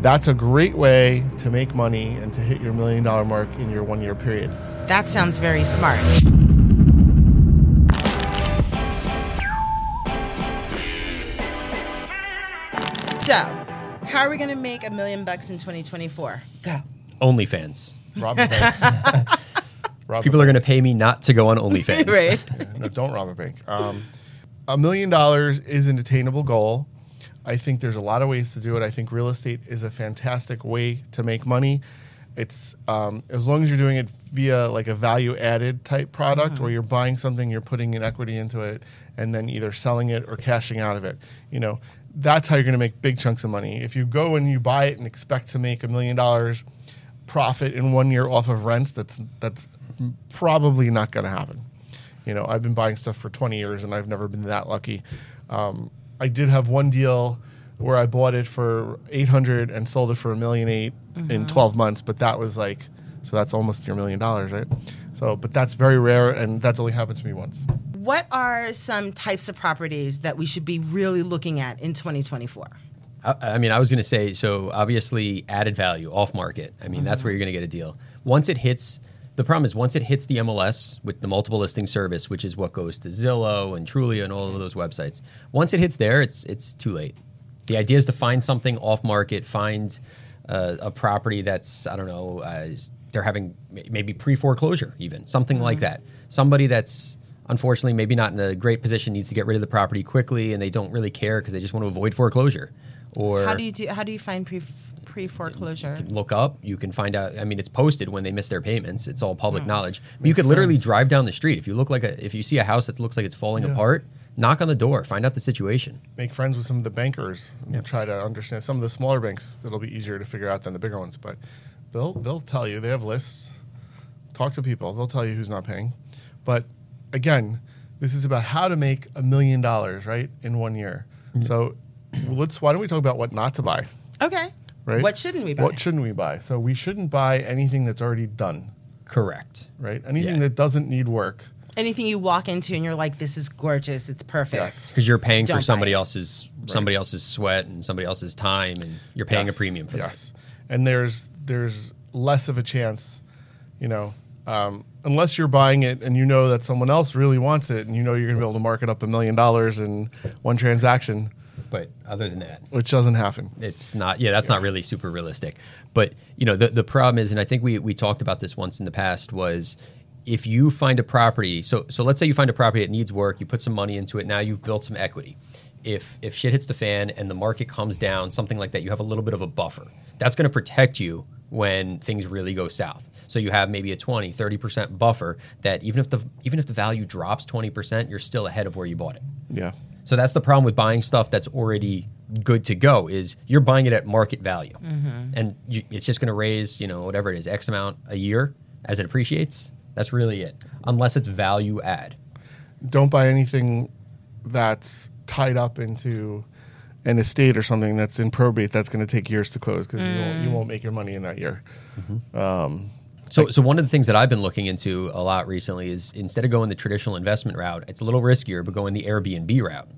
That's a great way to make money and to hit your million dollar mark in your one year period. That sounds very smart. So, how are we going to make a million bucks in 2024? Go. OnlyFans. Rob a bank. Rob a People are going to pay me not to go on OnlyFans. right. no, don't rob a bank. Um, a million dollars is an attainable goal. I think there's a lot of ways to do it. I think real estate is a fantastic way to make money. It's um, as long as you're doing it via like a value added type product, where you're buying something, you're putting an equity into it, and then either selling it or cashing out of it. You know, that's how you're going to make big chunks of money. If you go and you buy it and expect to make a million dollars profit in one year off of rents, that's that's probably not going to happen. You know, I've been buying stuff for 20 years and I've never been that lucky. Um, I did have one deal where I bought it for 800 and sold it for a million 8 in mm-hmm. 12 months, but that was like, so that's almost your million dollars, right? So, but that's very rare and that's only happened to me once. What are some types of properties that we should be really looking at in 2024? I, I mean, I was going to say, so obviously added value off market. I mean, that's mm-hmm. where you're going to get a deal. Once it hits, the problem is once it hits the MLS with the multiple listing service, which is what goes to Zillow and Trulia and all of those websites. Once it hits there, it's it's too late. The idea is to find something off market, find uh, a property that's I don't know, uh, they're having maybe pre foreclosure, even something like that. Somebody that's unfortunately maybe not in a great position needs to get rid of the property quickly, and they don't really care because they just want to avoid foreclosure. Or How do you do? How do you find pre pre foreclosure? look up. You can find out. I mean, it's posted when they miss their payments. It's all public hmm. knowledge. But you could literally drive down the street if you look like a if you see a house that looks like it's falling apart. Knock on the door. Find out the situation. Make friends with some of the bankers and try to understand some of the smaller banks. It'll be easier to figure out than the bigger ones, but they'll they'll tell you. They have lists. Talk to people. They'll tell you who's not paying. But again, this is about how to make a million dollars right in one year. Mm-hmm. So let's. Why don't we talk about what not to buy? Okay. Right. What shouldn't we buy? What shouldn't we buy? So we shouldn't buy anything that's already done. Correct. Right. Anything Yeah. that doesn't need work. Anything you walk into and you're like, this is gorgeous. It's perfect. Yes. Because you're paying Don't for somebody it. else's somebody else's sweat and somebody else's time, and you're paying Yes, a premium for yes. And there's there's less of a chance, you know, um, unless you're buying it and you know that someone else really wants it and you know you're going to be able to mark it up a million dollars in one transaction, that. But other than that, which doesn't happen. it's not yeah that's not really super realistic. But you know the, the problem is and i think we, we talked about this once in the past was if you find a property so so let's say you find a property that needs work you put some money into it now you've built some equity. If if shit hits the fan and the market comes down something like that you have a little bit of a buffer. That's going to protect you when things really go south. So you have maybe a 20 30% buffer that even if the even if the value drops 20% you're still ahead of where you bought it. Yeah. So that's the problem with buying stuff that's already good to go is you're buying it at market value, mm-hmm. and you, it's just going to raise you know whatever it is X amount a year as it appreciates. That's really it, unless it's value add. Don't buy anything that's tied up into an estate or something that's in probate that's going to take years to close because you, won't, you mm. won't make your money in that year. Mm-hmm. Um, So, so one of the things that I've been looking into a lot recently is instead of going the traditional investment route, it's a little riskier, but going the Airbnb route.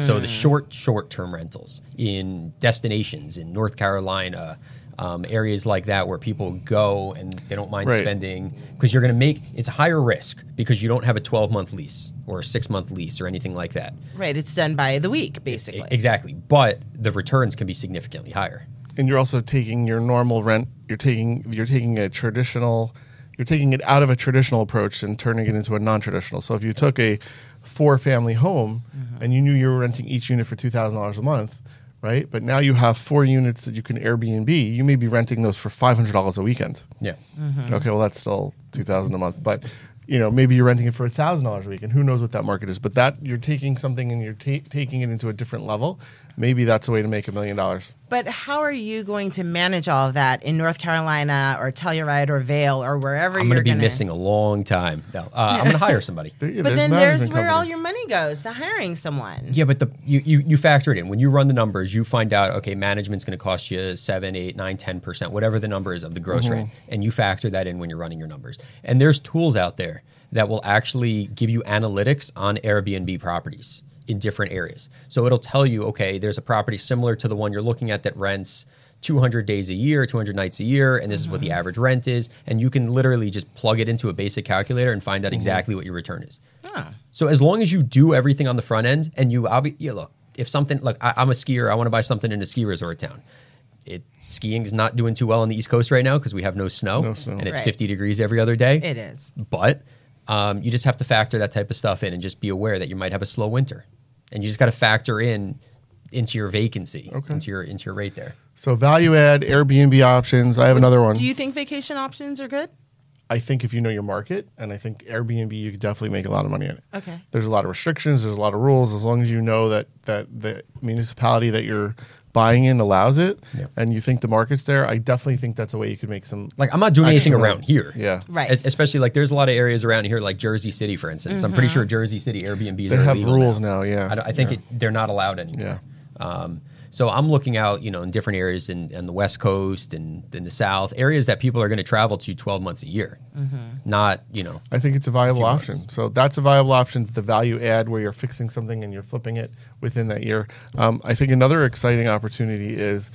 So the short, short-term rentals in destinations in North Carolina, um, areas like that where people go and they don't mind Right. spending because you're going to make it's higher risk because you don't have a 12-month lease or a six-month lease or anything like that. Right. It's done by the week, basically. Exactly, but the returns can be significantly higher. And you're also taking your normal rent you're taking you're taking a traditional you're taking it out of a traditional approach and turning it into a non-traditional. So if you took a four family home mm-hmm. and you knew you were renting each unit for $2000 a month right? But now you have four units that you can airbnb you may be renting those for $500 a weekend. Yeah. Mm-hmm. okay well that's still 2000 a month. But you know maybe you're renting it for $1000 a week and who knows what that market is? But that you're taking something and you're ta- taking it into a different level maybe that's a way to make a million dollars But how are you going to manage all of that in North Carolina or Telluride or Vail or wherever I'm you're going to be gonna- missing a long time. No, uh, I'm going to hire somebody. There- yeah, But then there's management where all your money goes to hiring someone. Yeah, but the you, you you factor it in when you run the numbers. You find out okay, management's going to cost you seven, eight, nine, ten percent, whatever the number is of the gross rate, and you factor that in when you're running your numbers. And there's tools out there that will actually give you analytics on Airbnb properties in different areas. So it'll tell you okay, there's a property similar to the one you're looking at that rents 200 days a year, 200 nights a year, and this is what the mm-hmm. average rent is. And you can literally just plug it into a basic calculator and find out mm-hmm. exactly what your return is. Oh. So as long as you do everything on the front end and you, yeah, look, if something, look, I, I'm a skier, I want to buy something in a ski resort town. It skiing's not doing too well on the East Coast right now because we have no snow, No snow. and it's Right. 50 degrees every other day. It is. But um, you just have to factor that type of stuff in and just be aware that you might have a slow winter, and you just got to factor in into your vacancy, Okay. into your into your rate there. So value add Airbnb options. I have another one. Do you think vacation options are good? I think if you know your market, and I think Airbnb, you could definitely make a lot of money in it. Okay. There's a lot of restrictions. There's a lot of rules. As long as you know that that the municipality that you're buying in allows it, Yep. and you think the market's there, I definitely think that's a way you could make some. Like I'm not doing anything around money. here, Yeah. Right. Es- Especially like there's a lot of areas around here, like Jersey City, for instance. I'm pretty sure Jersey City Airbnbs They are have rules now. yeah. I, don't- I think it, they're not allowed anymore. Yeah. Um, so I'm looking out, you know, in different areas in, in the West Coast and in the South, areas that people are going to travel to 12 months a year, not, you know, I think it's a viable few option. months. So that's a viable option. The value add where you're fixing something and you're flipping it within that year. Um, I think another exciting opportunity is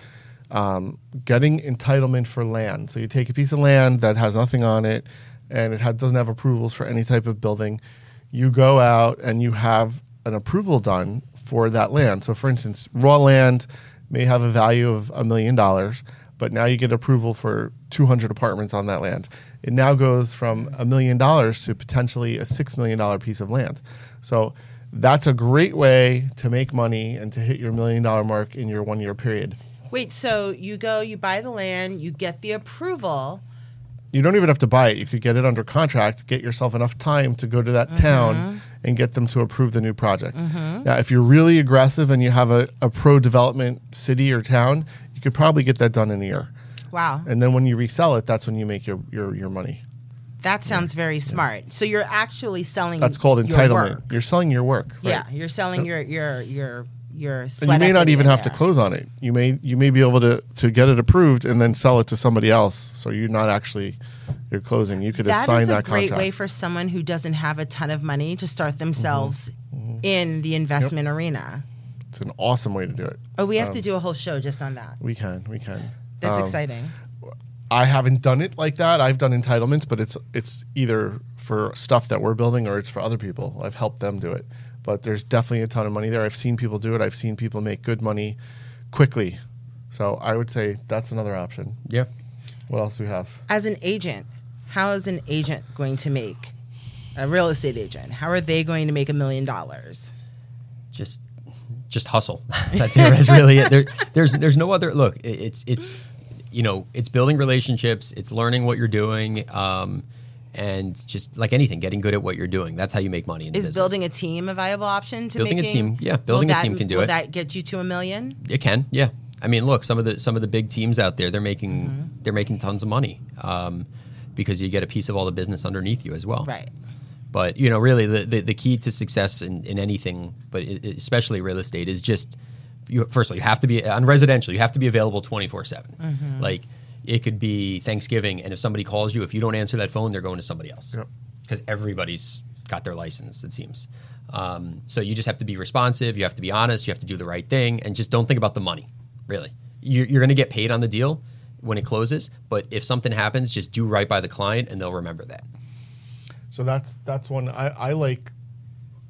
um, getting entitlement for land. So you take a piece of land that has nothing on it and it ha- doesn't have approvals for any type of building. You go out and you have an approval done for that land. So, for instance, raw land may have a value of a million dollars, but now you get approval for 200 apartments on that land. It now goes from a million dollars to potentially a $6 million piece of land. So, that's a great way to make money and to hit your million dollar mark in your one year period. Wait, so you go, you buy the land, you get the approval. You don't even have to buy it. You could get it under contract, get yourself enough time to go to that town mm-hmm. And get them to approve the new project. Mm-hmm. Now, if you're really aggressive and you have a, a pro development city or town, you could probably get that done in a year. Wow. And then when you resell it, that's when you make your, your, your money. That sounds very smart. So you're actually selling That's called your entitlement. work. You're selling your work. right? Yeah, you're selling your your your your And you may not even have to close on it. You may you may be able to to get it approved and then sell it to somebody else. So you're not actually you're closing. You could That assign is a great way for someone who doesn't have a ton of money to start Mm-hmm. themselves in the investment arena. it's an awesome way to do it. Oh, we have to do a whole show just on that. We can. We can. That's Um, exciting. I haven't done it like that. I've done entitlements, but it's it's either for stuff that we're building or it's for other people. I've helped them do it. But there's definitely a ton of money there. I've seen people do it. I've seen people make good money quickly. So I would say that's another option. yeah. What else do we have? As an agent, how is an agent going to make a real estate agent? How are they going to make a million dollars? just just hustle. that's, it, that's really it. There, there's there's no other look. It's it's you know it's building relationships. It's learning what you're doing, um, and just like anything, getting good at what you're doing. That's how you make money in the Is business. building a team a viable option to Building a team, yeah, Will building a that- team can do will it. that get you to a million? It can, yeah. I mean, look, some of the some of the big teams out there, they're making Mm-hmm. they're making tons of money um, because you get a piece of all the business underneath you as well. Right. But you know, really, the, the, the key to success in, in anything, but especially real estate, is just you. First of all, you have to be on residential. You have to be available twenty four seven. Mm-hmm. Like it could be Thanksgiving, and if somebody calls you, if you don't answer that phone, they're going to somebody else Yep. because everybody's got their license. It seems. Um, so you just have to be responsive. You have to be honest. You have to do the right thing, and just don't think about the money. Really, you're, you're going to get paid on the deal when it closes. But if something happens, just do right by the client, and they'll remember that. So that's that's one I, I like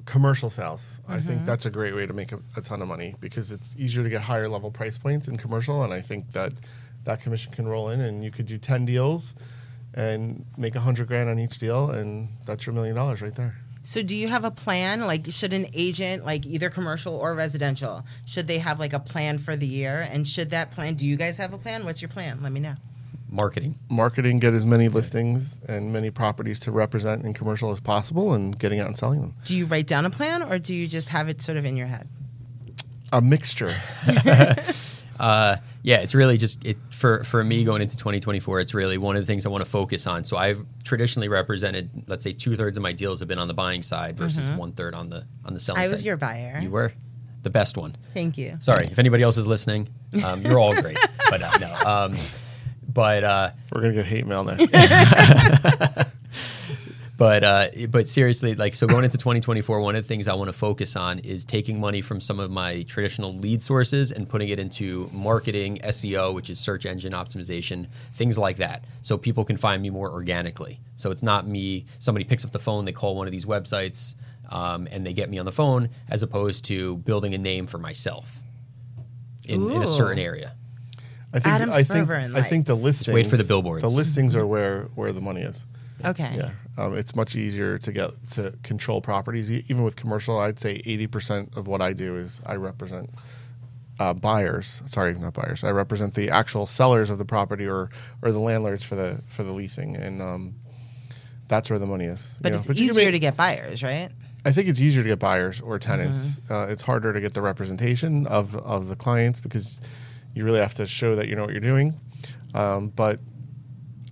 commercial sales. I Mm-hmm. think that's a great way to make a, a ton of money because it's easier to get higher level price points in commercial, and I think that that commission can roll in, and you could do ten deals and make a hundred grand on each deal, and that's your million dollars right there. So do you have a plan? Like should an agent, like either commercial or residential, should they have like a plan for the year? And should that plan do you guys have a plan? What's your plan? Let me know. Marketing. Marketing, get as many listings and many properties to represent in commercial as possible, and getting out and selling them. Do you write down a plan or do you just have it sort of in your head? A mixture. Uh, yeah, it's really just it for for me going into 2024. It's really one of the things I want to focus on. So I've traditionally represented, let's say, two thirds of my deals have been on the buying side versus one third on the on the selling Mm-hmm. I side. was your buyer. You were the best one. Thank you. Sorry if anybody else is listening. Um, you're all great, but uh, no. Um, but uh, We're gonna get hate mail now. but but uh, but seriously, like so going into 2024, one of the things I want to focus on is taking money from some of my traditional lead sources and putting it into marketing, SEO, which is search engine optimization, things like that, so people can find me more organically. So it's not me. Somebody picks up the phone, they call one of these websites, um, and they get me on the phone, as opposed to building a name for myself in, in a certain area. I think Adam I think I think the lights. listings. wait for the billboards. The listings are where where the money is. Okay. Yeah, um, it's much easier to get to control properties. E- Even with commercial, I'd say eighty percent of what I do is I represent uh, buyers. Sorry, not buyers. I represent the actual sellers of the property or or the landlords for the for the leasing, and um, that's where the money is. But you know. it's you can easier make- to get buyers, right? I think it's easier to get buyers or tenants. Mm-hmm. Uh, it's harder to get the representation of of the clients because you really have to show that you know what you're doing. Um, but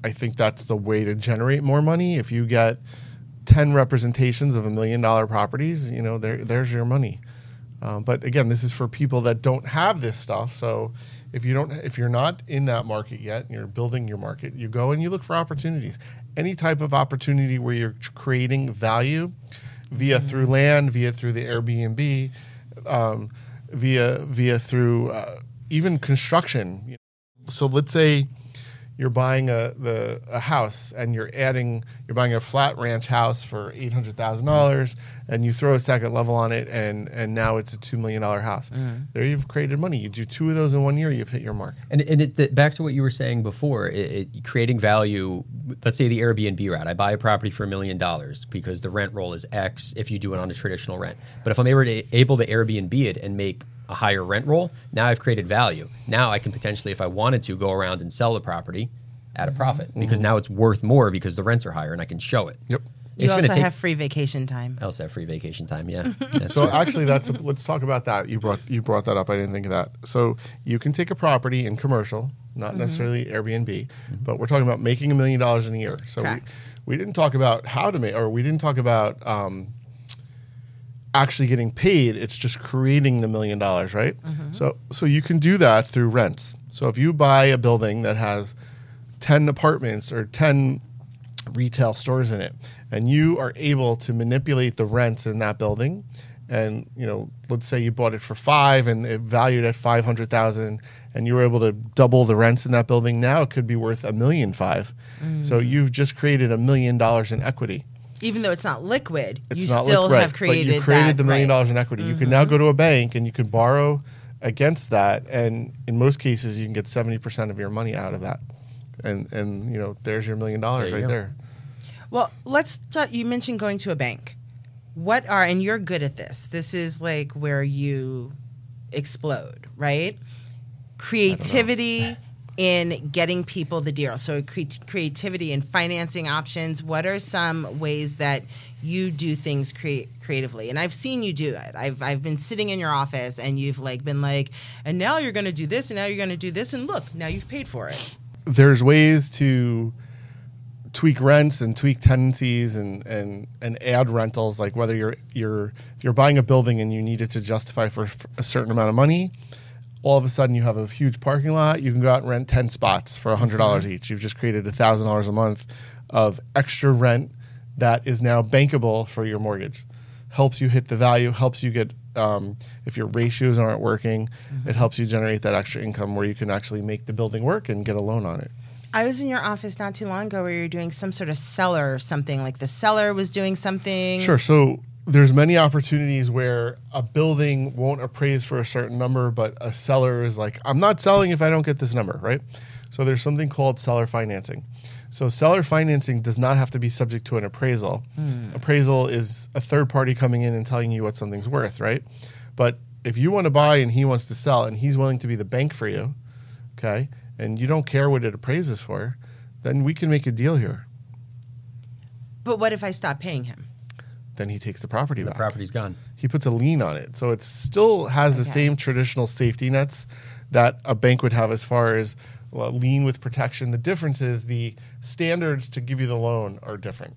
I think that's the way to generate more money. If you get ten representations of a million dollar properties, you know there there's your money. Um, but again, this is for people that don't have this stuff. So if you don't, if you're not in that market yet, and you're building your market, you go and you look for opportunities. Any type of opportunity where you're creating value via through land, via through the Airbnb, um, via via through uh, even construction. So let's say you're buying a the a house and you're adding you're buying a flat ranch house for eight hundred thousand dollars and you throw a second level on it and and now it's a two million dollar house. Mm. There you've created money. You do two of those in one year, you've hit your mark. And, and it, the, back to what you were saying before, it, it, creating value. Let's say the Airbnb route. I buy a property for a million dollars because the rent roll is X if you do it on a traditional rent. But if I'm able to, able to Airbnb it and make a higher rent roll, now I've created value. Now I can potentially, if I wanted to, go around and sell the property at a profit mm-hmm. because now it's worth more because the rents are higher and I can show it. Yep. You It's also take- have free vacation time. I also have free vacation time. Yeah. So true. actually, that's let's talk about that. You brought you brought that up. I didn't think of that. So you can take a property in commercial, not mm-hmm. necessarily Airbnb, mm-hmm. but we're talking about making a million dollars in a year. So we, we didn't talk about how to make, or we didn't talk about um, actually getting paid. It's just creating the million dollars, right? Mm-hmm. So so you can do that through rents. So if you buy a building that has ten apartments or ten retail stores in it and you are able to manipulate the rents in that building and you know let's say you bought it for five and it valued at 500000 and you were able to double the rents in that building now it could be worth a million five mm. so you've just created a million dollars in equity Even though it's not liquid, it's you not still liquid, have created but you created that, the million right. dollars in equity you can mm-hmm. now go to a bank and you can borrow against that and in most cases you can get 70% of your money out of that and and you know there's your million dollars There you right go. there Well, let's talk. You mentioned going to a bank. What are, and you're good at this, this is like where you explode, right? Creativity in getting people the deal. So, cre- creativity and financing options. What are some ways that you do things crea- creatively? And I've seen you do it. I've, I've been sitting in your office and you've like been like, and now you're going to do this, and now you're going to do this, and look, now you've paid for it. there's ways to tweak rents and tweak tenancies and, and, and add rentals like whether you're you're if you're buying a building and you need it to justify for a certain amount of money all of a sudden you have a huge parking lot you can go out and rent 10 spots for $100 each you've just created $1000 a month of extra rent that is now bankable for your mortgage helps you hit the value helps you get um, if your ratios aren't working it helps you generate that extra income where you can actually make the building work and get a loan on it I was in your office not too long ago where you were doing some sort of seller or something. Like the seller was doing something. Sure. So there's many opportunities where a building won't appraise for a certain number, but a seller is like, I'm not selling if I don't get this number, right? So there's something called seller financing. So seller financing does not have to be subject to an appraisal. Hmm. Appraisal is a third party coming in and telling you what something's worth, right? But if you want to buy and he wants to sell and he's willing to be the bank for you, okay, and you don't care what it appraises for, then we can make a deal here. But what if I stop paying him? Then he takes the property the back. property's gone. he puts a lien on it. So it still has the same traditional safety nets that a bank would have as far as well, lien with protection. The difference is the standards to give you the loan are different,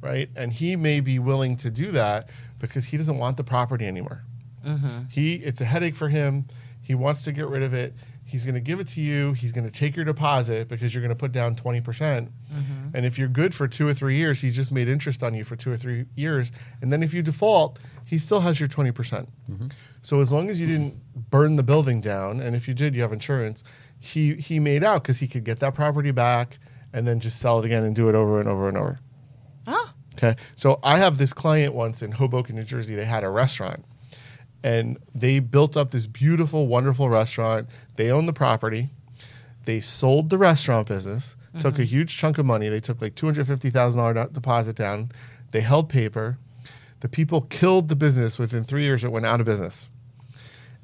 right? And he may be willing to do that because he doesn't want the property anymore. Mm-hmm. He it's a headache for him. He wants to get rid of it. He's going to give it to you. He's going to take your deposit because you're going to put down 20%. percent mm-hmm. And if you're good for two or three years, he just made interest on you for two or three years. And then if you default, he still has your 20%. percent mm-hmm. So as long as you didn't burn the building down, and if you did, you have insurance, he, he made out because he could get that property back and then just sell it again and do it over and over and over. Oh, Okay. So I have this client once in Hoboken, New Jersey. They had a restaurant and they built up this beautiful, wonderful restaurant. They owned the property. They sold the restaurant business, took a mm-hmm. huge chunk of money. They took like $250,000 deposit down. They held paper. The people killed the business within three years. It went out of business.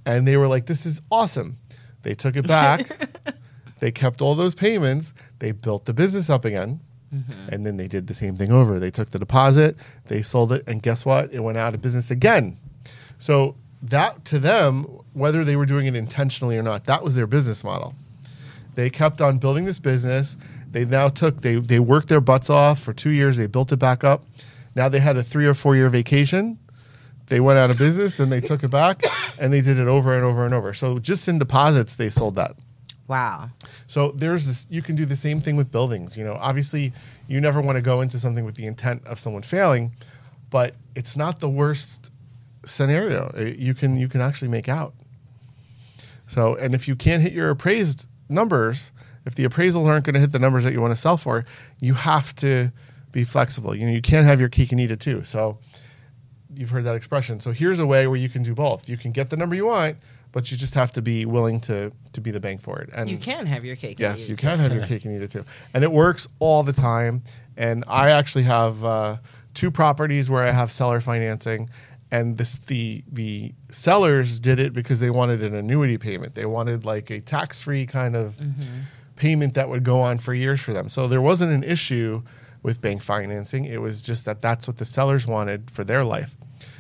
And they were like, this is awesome. They took it back. they kept all those payments. They built the business up again. Mm-hmm. And then they did the same thing over. They took the deposit, they sold it, and guess what? It went out of business again. So that to them, whether they were doing it intentionally or not, that was their business model. They kept on building this business. They now took they they worked their butts off for two years. They built it back up. Now they had a three or four year vacation. They went out of business, then they took it back, and they did it over and over and over. So just in deposits, they sold that. wow. So there's this. You can do the same thing with buildings. You know, obviously, you never want to go into something with the intent of someone failing, but it's not the worst scenario. Uh, You can you can actually make out. So, and if you can't hit your appraised numbers, if the appraisals aren't going to hit the numbers that you want to sell for, you have to be flexible. You know, you can't have your cake and eat it too. So, you've heard that expression. So here's a way where you can do both. You can get the number you want, but you just have to be willing to to be the bank for it. And You can have your cake. and Yes, you can have your cake and eat it too, and it works all the time. And I actually have uh, two properties where I have seller financing, and this the the sellers did it because they wanted an annuity payment. They wanted like a tax free kind of payment that would go on for years for them. So there wasn't an issue with bank financing. It was just that that's what the sellers wanted for their life.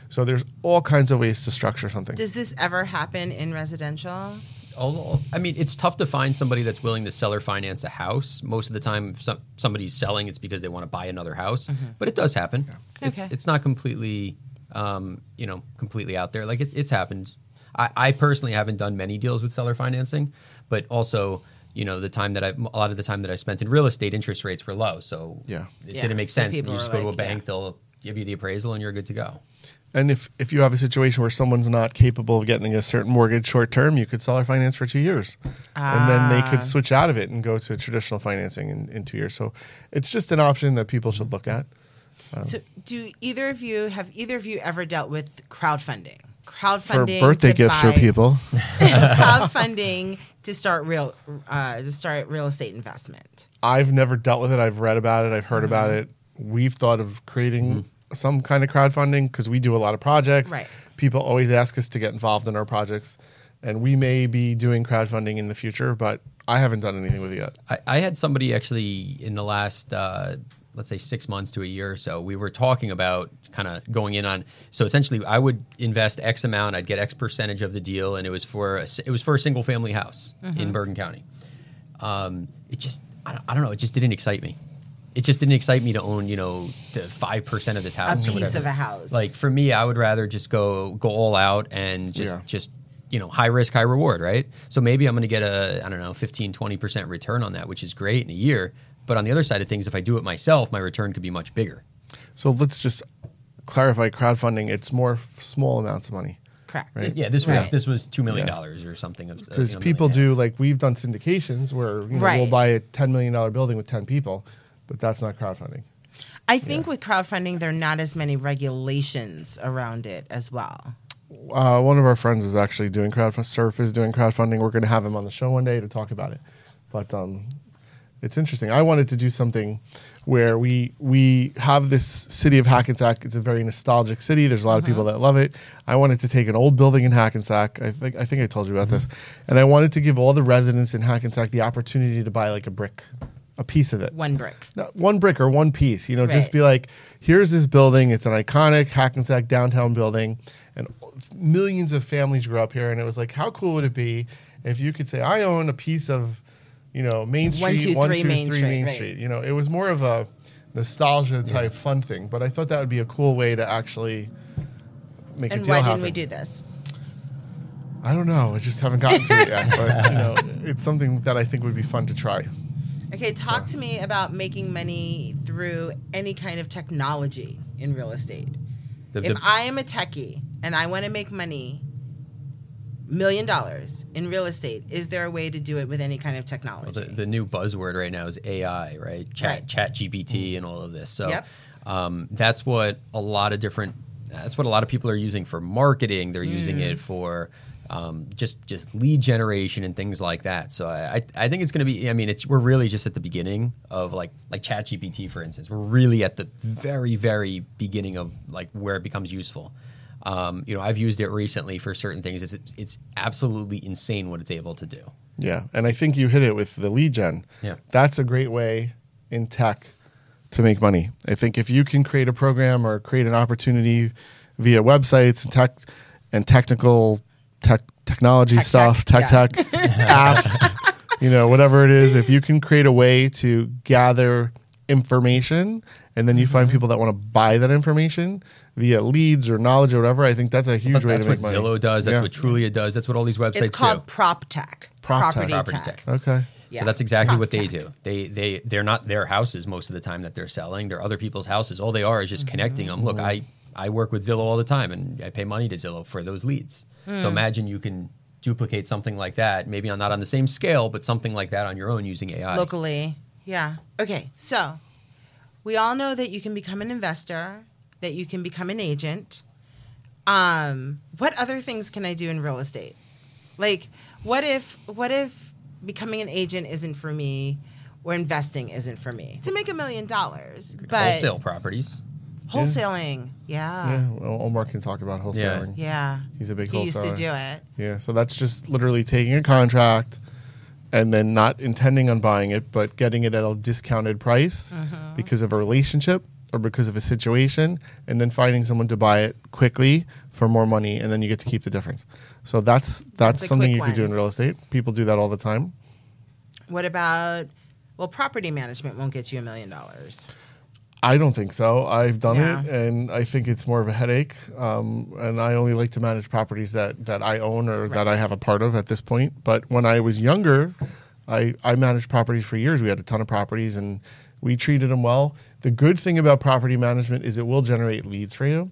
So there's all kinds of ways to structure something. Does this ever happen in residential? Although, I mean, it's tough to find somebody that's willing to sell or finance a house. Most of the time, if some, somebody's selling, it's because they want to buy another house. But it does happen. It's Okay. it's not completely, um, you know, completely out there. Like it, it's happened. I, I personally haven't done many deals with seller financing, but also, you know, the time that I a lot of the time that I spent in real estate, interest rates were low, so Yeah. it Yeah, didn't make so sense. You just are go to a bank, yeah. they'll give you the appraisal, and you're good to go. And if, if you have a situation where someone's not capable of getting a certain mortgage short term, you could seller finance for two years. And then they Ah. could switch out of it and go to traditional financing in, in two years. So it's just an option that people should look at. So, do either of you have either of you ever dealt with crowdfunding? Crowdfunding for birthday to gifts for people. crowdfunding to start real uh, to start real estate investment. I've never dealt with it. I've read about it. I've heard about Mm-hmm. it. We've thought of creating some kind of crowdfunding because we do a lot of projects. Right. People always ask us to get involved in our projects. And we may be doing crowdfunding in the future, but I haven't done anything with it yet. I, I had somebody actually in the last, uh, let's say, six months to a year or so. We were talking about kind of going in on. So essentially, I would invest X amount. I'd get X percentage of the deal, and it was for a, s- it was for a single family house in Bergen County. Um, it just I don't, I don't know. It just didn't excite me. It just didn't excite me to own you know the five percent of this A house. or piece whatever. of a house. Like for me, I would rather just go go all out and just Yeah. just you know high risk high reward, right? So maybe I'm going to get a I don't know 15 20% return on that, which is great in a year. But on the other side of things, if I do it myself, my return could be much bigger. So let's just clarify crowdfunding. It's more f- small amounts of money. correct. Right. Yeah, this was Right. this was two million Yeah. dollars or something. of- uh, because you know, people million and a do like we've done syndications where you know, Right. we'll buy a ten million dollar building with ten people, but that's not crowdfunding. I think with crowdfunding, there are not as many regulations around it as well. Uh, one of our friends is actually doing crowdfunding. Surf is doing crowdfunding. We're going to have him on the show one day to talk about it. But um, it's interesting. I wanted to do something where we we have this city of Hackensack. It's a very nostalgic city. There's a lot of people uh-huh. that love it. I wanted to take an old building in Hackensack. I think I think I told you about this, mm-hmm. and I wanted to give all the residents in Hackensack the opportunity to buy like a brick, a piece of it. One brick. Not one brick or one piece. You know, just be like, here's this building. It's an iconic Hackensack downtown building, and millions of families grew up here. And it was like, how cool would it be if you could say, I own a piece of, you know, Main Street, two, one, three two, Main three Street, Main right. Street. You know, it was more of a nostalgia type fun thing. But I thought that would be a cool way to actually make a deal happen. And why didn't we do this? I don't know. I just haven't gotten to it yet. But you know, it's something that I think would be fun to try. Okay, talk to me about making money through any kind of technology in real estate. The- if I am a techie and I want to make money, million dollars in real estate, is there a way to do it with any kind of Well, technology? the, the new buzzword right now is AI, right? Chat, Right. Chat GPT, and all of this. So Yep. um, that's what a lot of different. That's what a lot of people are using for marketing. They're using Mm. it for um, just just lead generation and things like that. So I I, I think it's going to be. I mean, it's we're really just at the beginning of like like Chat GPT, for instance. We're really at the very very beginning of like where it becomes useful. Um, you know, I've used it recently for certain things. It's, it's it's absolutely insane what it's able to do. Yeah, and I think you hit it with the lead gen. Yeah. That's a great way in tech to make money. I think if you can create a program or create an opportunity via websites and tech and technical tech technology Tech, stuff, tech, tech tech, apps, you know, whatever it is, if you can create a way to gather information and then you find Mm-hmm. people that want to buy that information via leads or knowledge or whatever, I think that's a huge way to make money. That's what Zillow does. That's Yeah. what Trulia does. That's what all these websites it's called do. prop tech, Prop tech. property, Property tech. tech. Okay. Yeah. So that's exactly Prop what they tech. do. They they they're not their houses most of the time that they're selling. They're other people's houses. All they are is just Mm-hmm. connecting them. Look, I I work with Zillow all the time, and I pay money to Zillow for those leads. Hmm. So imagine you can duplicate something like that, maybe on not on the same scale, but something like that on your own using AI. locally. Yeah. Okay. So we all know that you can become an investor, that you can become an agent. Um, what other things can I do in real estate? Like, what if what if becoming an agent isn't for me, or investing isn't for me? To make a million dollars, but Wholesale properties. wholesaling, yeah, Yeah, well, Omar can talk about wholesaling. yeah. He's a big wholesaler. He used to do it. Yeah, so that's just literally taking a contract and then not intending on buying it, but getting it at a discounted price Mm-hmm. because of a relationship or because of a situation, and then finding someone to buy it quickly for more money, and then you get to keep the difference. So that's that's, That's something you could do in real estate. People do that all the time. What about? Well, property management won't get you a million dollars. I don't think so. I've done Yeah. it, and I think it's more of a headache. Um, and I only like to manage properties that, that I own or that I have a part of at this point. But when I was younger, I, I managed properties for years. We had a ton of properties, and we treated them well. The good thing about property management is it will generate leads for you.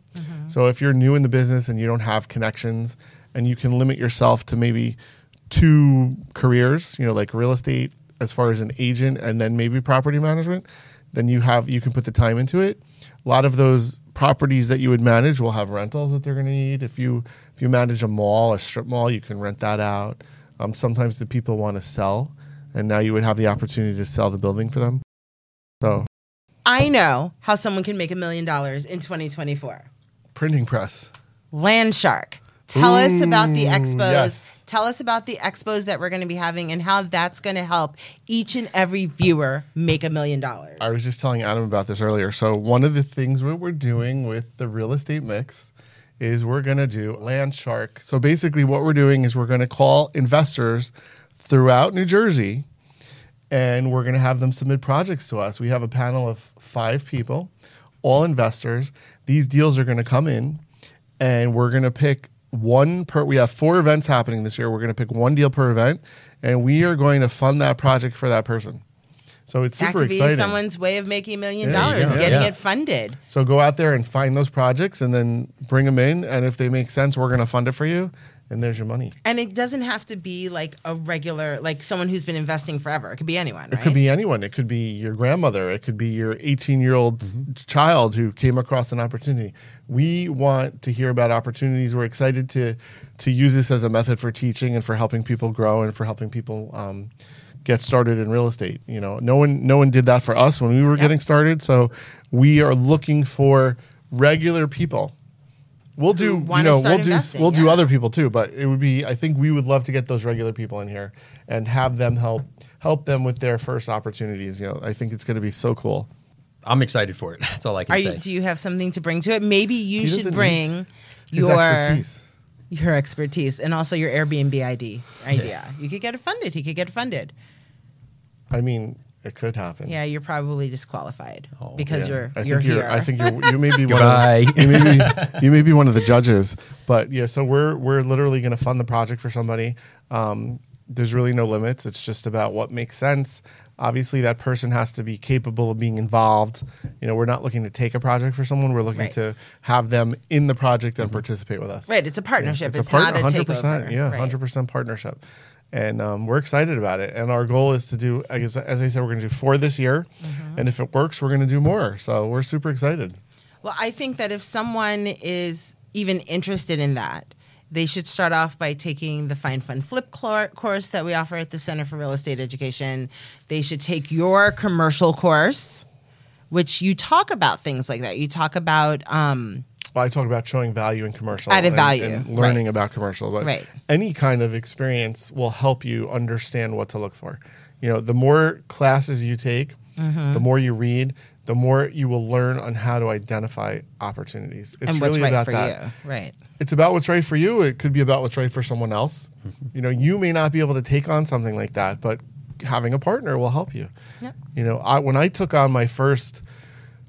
So if you're new in the business and you don't have connections, and you can limit yourself to maybe two careers, you know, like real estate as far as an agent and then maybe property management, then you have you can put the time into it. A lot of those properties that you would manage will have rentals that they're going to need. If you if you manage a mall, a strip mall, you can rent that out. Um, sometimes the people want to sell, and now you would have the opportunity to sell the building for them. So I know how someone can make a million dollars in 2024. printing press. Landshark. Tell us about the expos. yes. Tell us about the expos that we're going to be having and how that's going to help each and every viewer make a million dollars. I was just telling Adam about this earlier. So one of the things what we're doing with the real estate mix is we're going to do Land Shark. So basically, what we're doing is we're going to call investors throughout New Jersey, and we're going to have them submit projects to us. We have a panel of five people, all investors. These deals are going to come in, and we're going to pick one per. We have four events happening this year. We're going to pick one deal per event, and we are going to fund that project for that person. So it's that super could be exciting. someone's way of making a million Yeah, dollars, go. getting Yeah. it funded. So go out there and find those projects and then bring them in. And if they make sense, we're going to fund it for you. And there's your money. And it doesn't have to be like a regular, like someone who's been investing forever. It could be anyone, right? It could be anyone. It could be your grandmother. It could be your 18 year old child who came across an opportunity. We want to hear about opportunities. We're excited to to use this as a method for teaching and for helping people grow and for helping people um, get started in real estate. You know, no one no one did that for us when we were getting started. So we are looking for regular people. We'll do, you know, start we'll do, we'll do other people too. But it would be, I think we would love to get those regular people in here and have them help help them with their first opportunities. You know, I think it's going to be so cool. I'm excited for it. That's all I can Are say. you, do you have something to bring to it? Maybe you He should bring need His your expertise. your expertise and also your Airbnb ID idea. You could get it funded. He could get it funded. I mean, it could happen. Yeah, you're probably disqualified Oh, because Yeah. you're I you're think here. you're, I think you're, you may be one Goodbye. of, you may be you may be one of the judges. But yeah, so we're we're literally going to fund the project for somebody. Um, there's really no limits. It's just about what makes sense. Obviously, that person has to be capable of being involved. You know, we're not looking to take a project for someone. We're looking Right. to have them in the project and participate with us. Right. It's a partnership. It's, It's, a partner, not a 100%. takeover. Yeah, Right. 100% partnership. And um, we're excited about it. And our goal is to do, I guess, as I said, we're going to do four this year. Mm-hmm. And if it works, we're going to do more. So we're super excited. Well, I think that if someone is even interested in that, they should start off by taking the Find Fun Flip course that we offer at the Center for Real Estate Education. They should take your commercial course, which you talk about things like that. You talk about um, Well, I talk about showing value in commercial, Added and- value, and learning right. about commercial. But Right. any kind of experience will help you understand what to look for. You know, the more classes you take, Mm-hmm. the more you read, the more you will learn on how to identify opportunities. It's and what's really right about for that. you. Right. It's about what's right for you. It could be about what's right for someone else. Mm-hmm. You know, you may not be able to take on something like that, but having a partner will help you. Yep. You know, I, when I took on my first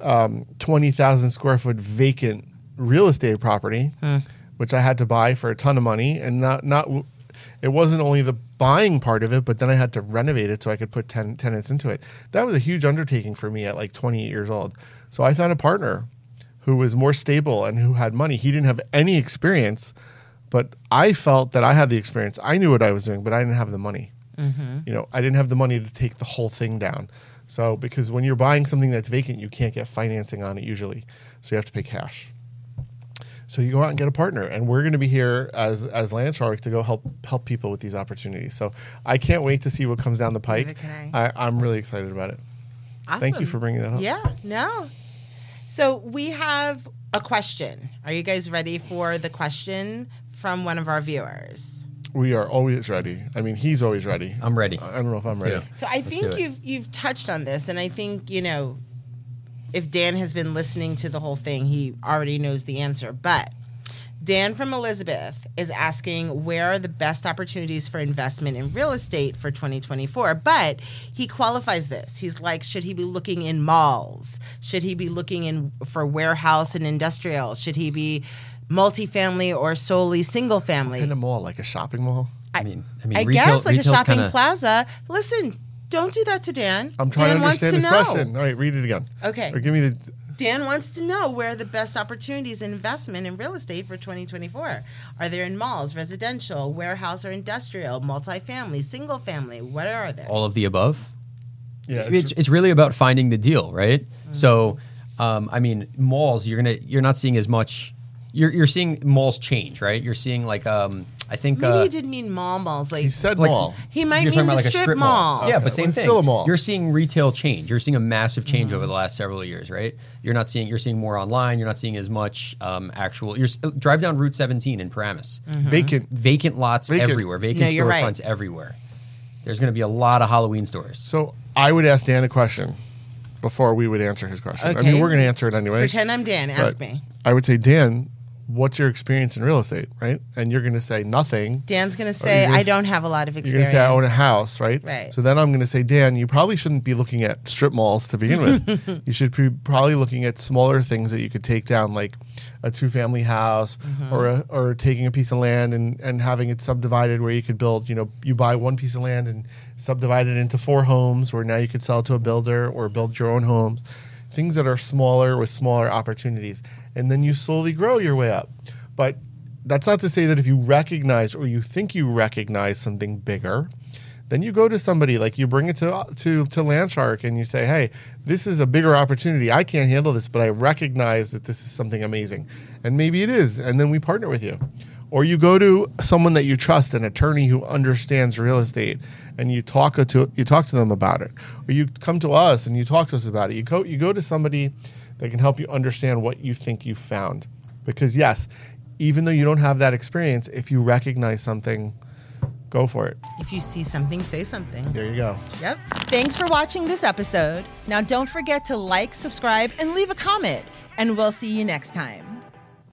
um, 20,000 square foot vacant real estate property, hmm. which I had to buy for a ton of money, and not not it wasn't only the buying part of it, but then I had to renovate it so I could put ten, tenants into it. That was a huge undertaking for me at like 28 years old. So I found a partner who was more stable and who had money. He didn't have any experience, but I felt that I had the experience. I knew what I was doing, but I didn't have the money. Mm-hmm. You know, I didn't have the money to take the whole thing down. So because when you're buying something that's vacant, you can't get financing on it usually. So you have to pay cash. So you go out and get a partner, and we're going to be here as as Land Shark to go help help people with these opportunities. So I can't wait to see what comes down the pike. Neither I, I'm really excited about it. Thank you for bringing that up. Yeah, no. So we have a question. Are you guys ready for the question from one of our viewers? We are always ready. I mean, he's always ready. I'm ready. I don't know if I'm Let's ready. So I Let's think you've you've touched on this, and I think you know if Dan has been listening to the whole thing, he already knows the answer. But Dan from Elizabeth is asking where are the best opportunities for investment in real estate for 2024. But he qualifies this. He's like, should he be looking in malls? Should he be looking in for warehouse and industrial? Should he be multifamily or solely single family? In a mall, like a shopping mall. I mean, I mean, I retail, guess like a shopping kinda, plaza. Listen, don't do that to Dan. I'm trying Dan to wants understand his know. question. All right, read it again. Okay. Or give me the. Dan wants to know where are the best opportunities in investment in real estate for 2024. Are there in malls, residential, warehouse or industrial, multifamily, single family? What are they? all of the above. Yeah, it's, it's really about finding the deal, right? So, um, I mean, malls you're gonna you're not seeing as much. You're you're seeing malls change, right? You're seeing like um, I think Maybe uh, he didn't mean mall malls. Like he said like- mall. he might you're mean talking the like a strip, strip mall. Yeah, Okay, but same well, thing. still a mall. You're seeing retail change. You're seeing a massive change Mm-hmm. over the last several years, right? You're not seeing you're seeing more online. You're not seeing as much um, actual. You're s- drive down Route 17 in Paramus. Vacant. Vacant lots Vacant. everywhere. Vacant No, you're right. storefronts everywhere. There's going to be a lot of Halloween stores. So I would ask Dan a question before we would answer his question. I mean, we're going to answer it anyway. Pretend I'm Dan. Ask me. I would say, Dan, what's your experience in real estate, right? And you're going to say nothing. Dan's going to say, gonna I s- don't have a lot of You're experience. going to say I own a house, right? Right. So then I'm going to say, Dan, you probably shouldn't be looking at strip malls to begin with. you should be probably looking at smaller things that you could take down, like a two-family house, Mm-hmm. or a, or taking a piece of land and and having it subdivided where you could build. You know, you buy one piece of land and subdivide it into four homes, where now you could sell it to a builder or build your own homes. Things that are smaller with smaller opportunities, and then you slowly grow your way up. But that's not to say that if you recognize or you think you recognize something bigger, then you go to somebody like you bring it to to to Landshark and you say, "Hey, this is a bigger opportunity. I can't handle this, but I recognize that this is something amazing." And maybe it is, and then we partner with you. Or you go to someone that you trust, an attorney who understands real estate, and you talk to you talk to them about it. Or you come to us and you talk to us about it. You go you go to somebody that can help you understand what you think you found. Because yes, even though you don't have that experience, if you recognize something, go for it. If you see something, say something. There you go. Yep. Thanks for watching this episode. Now, don't forget to like, subscribe, and leave a comment. And we'll see you next time.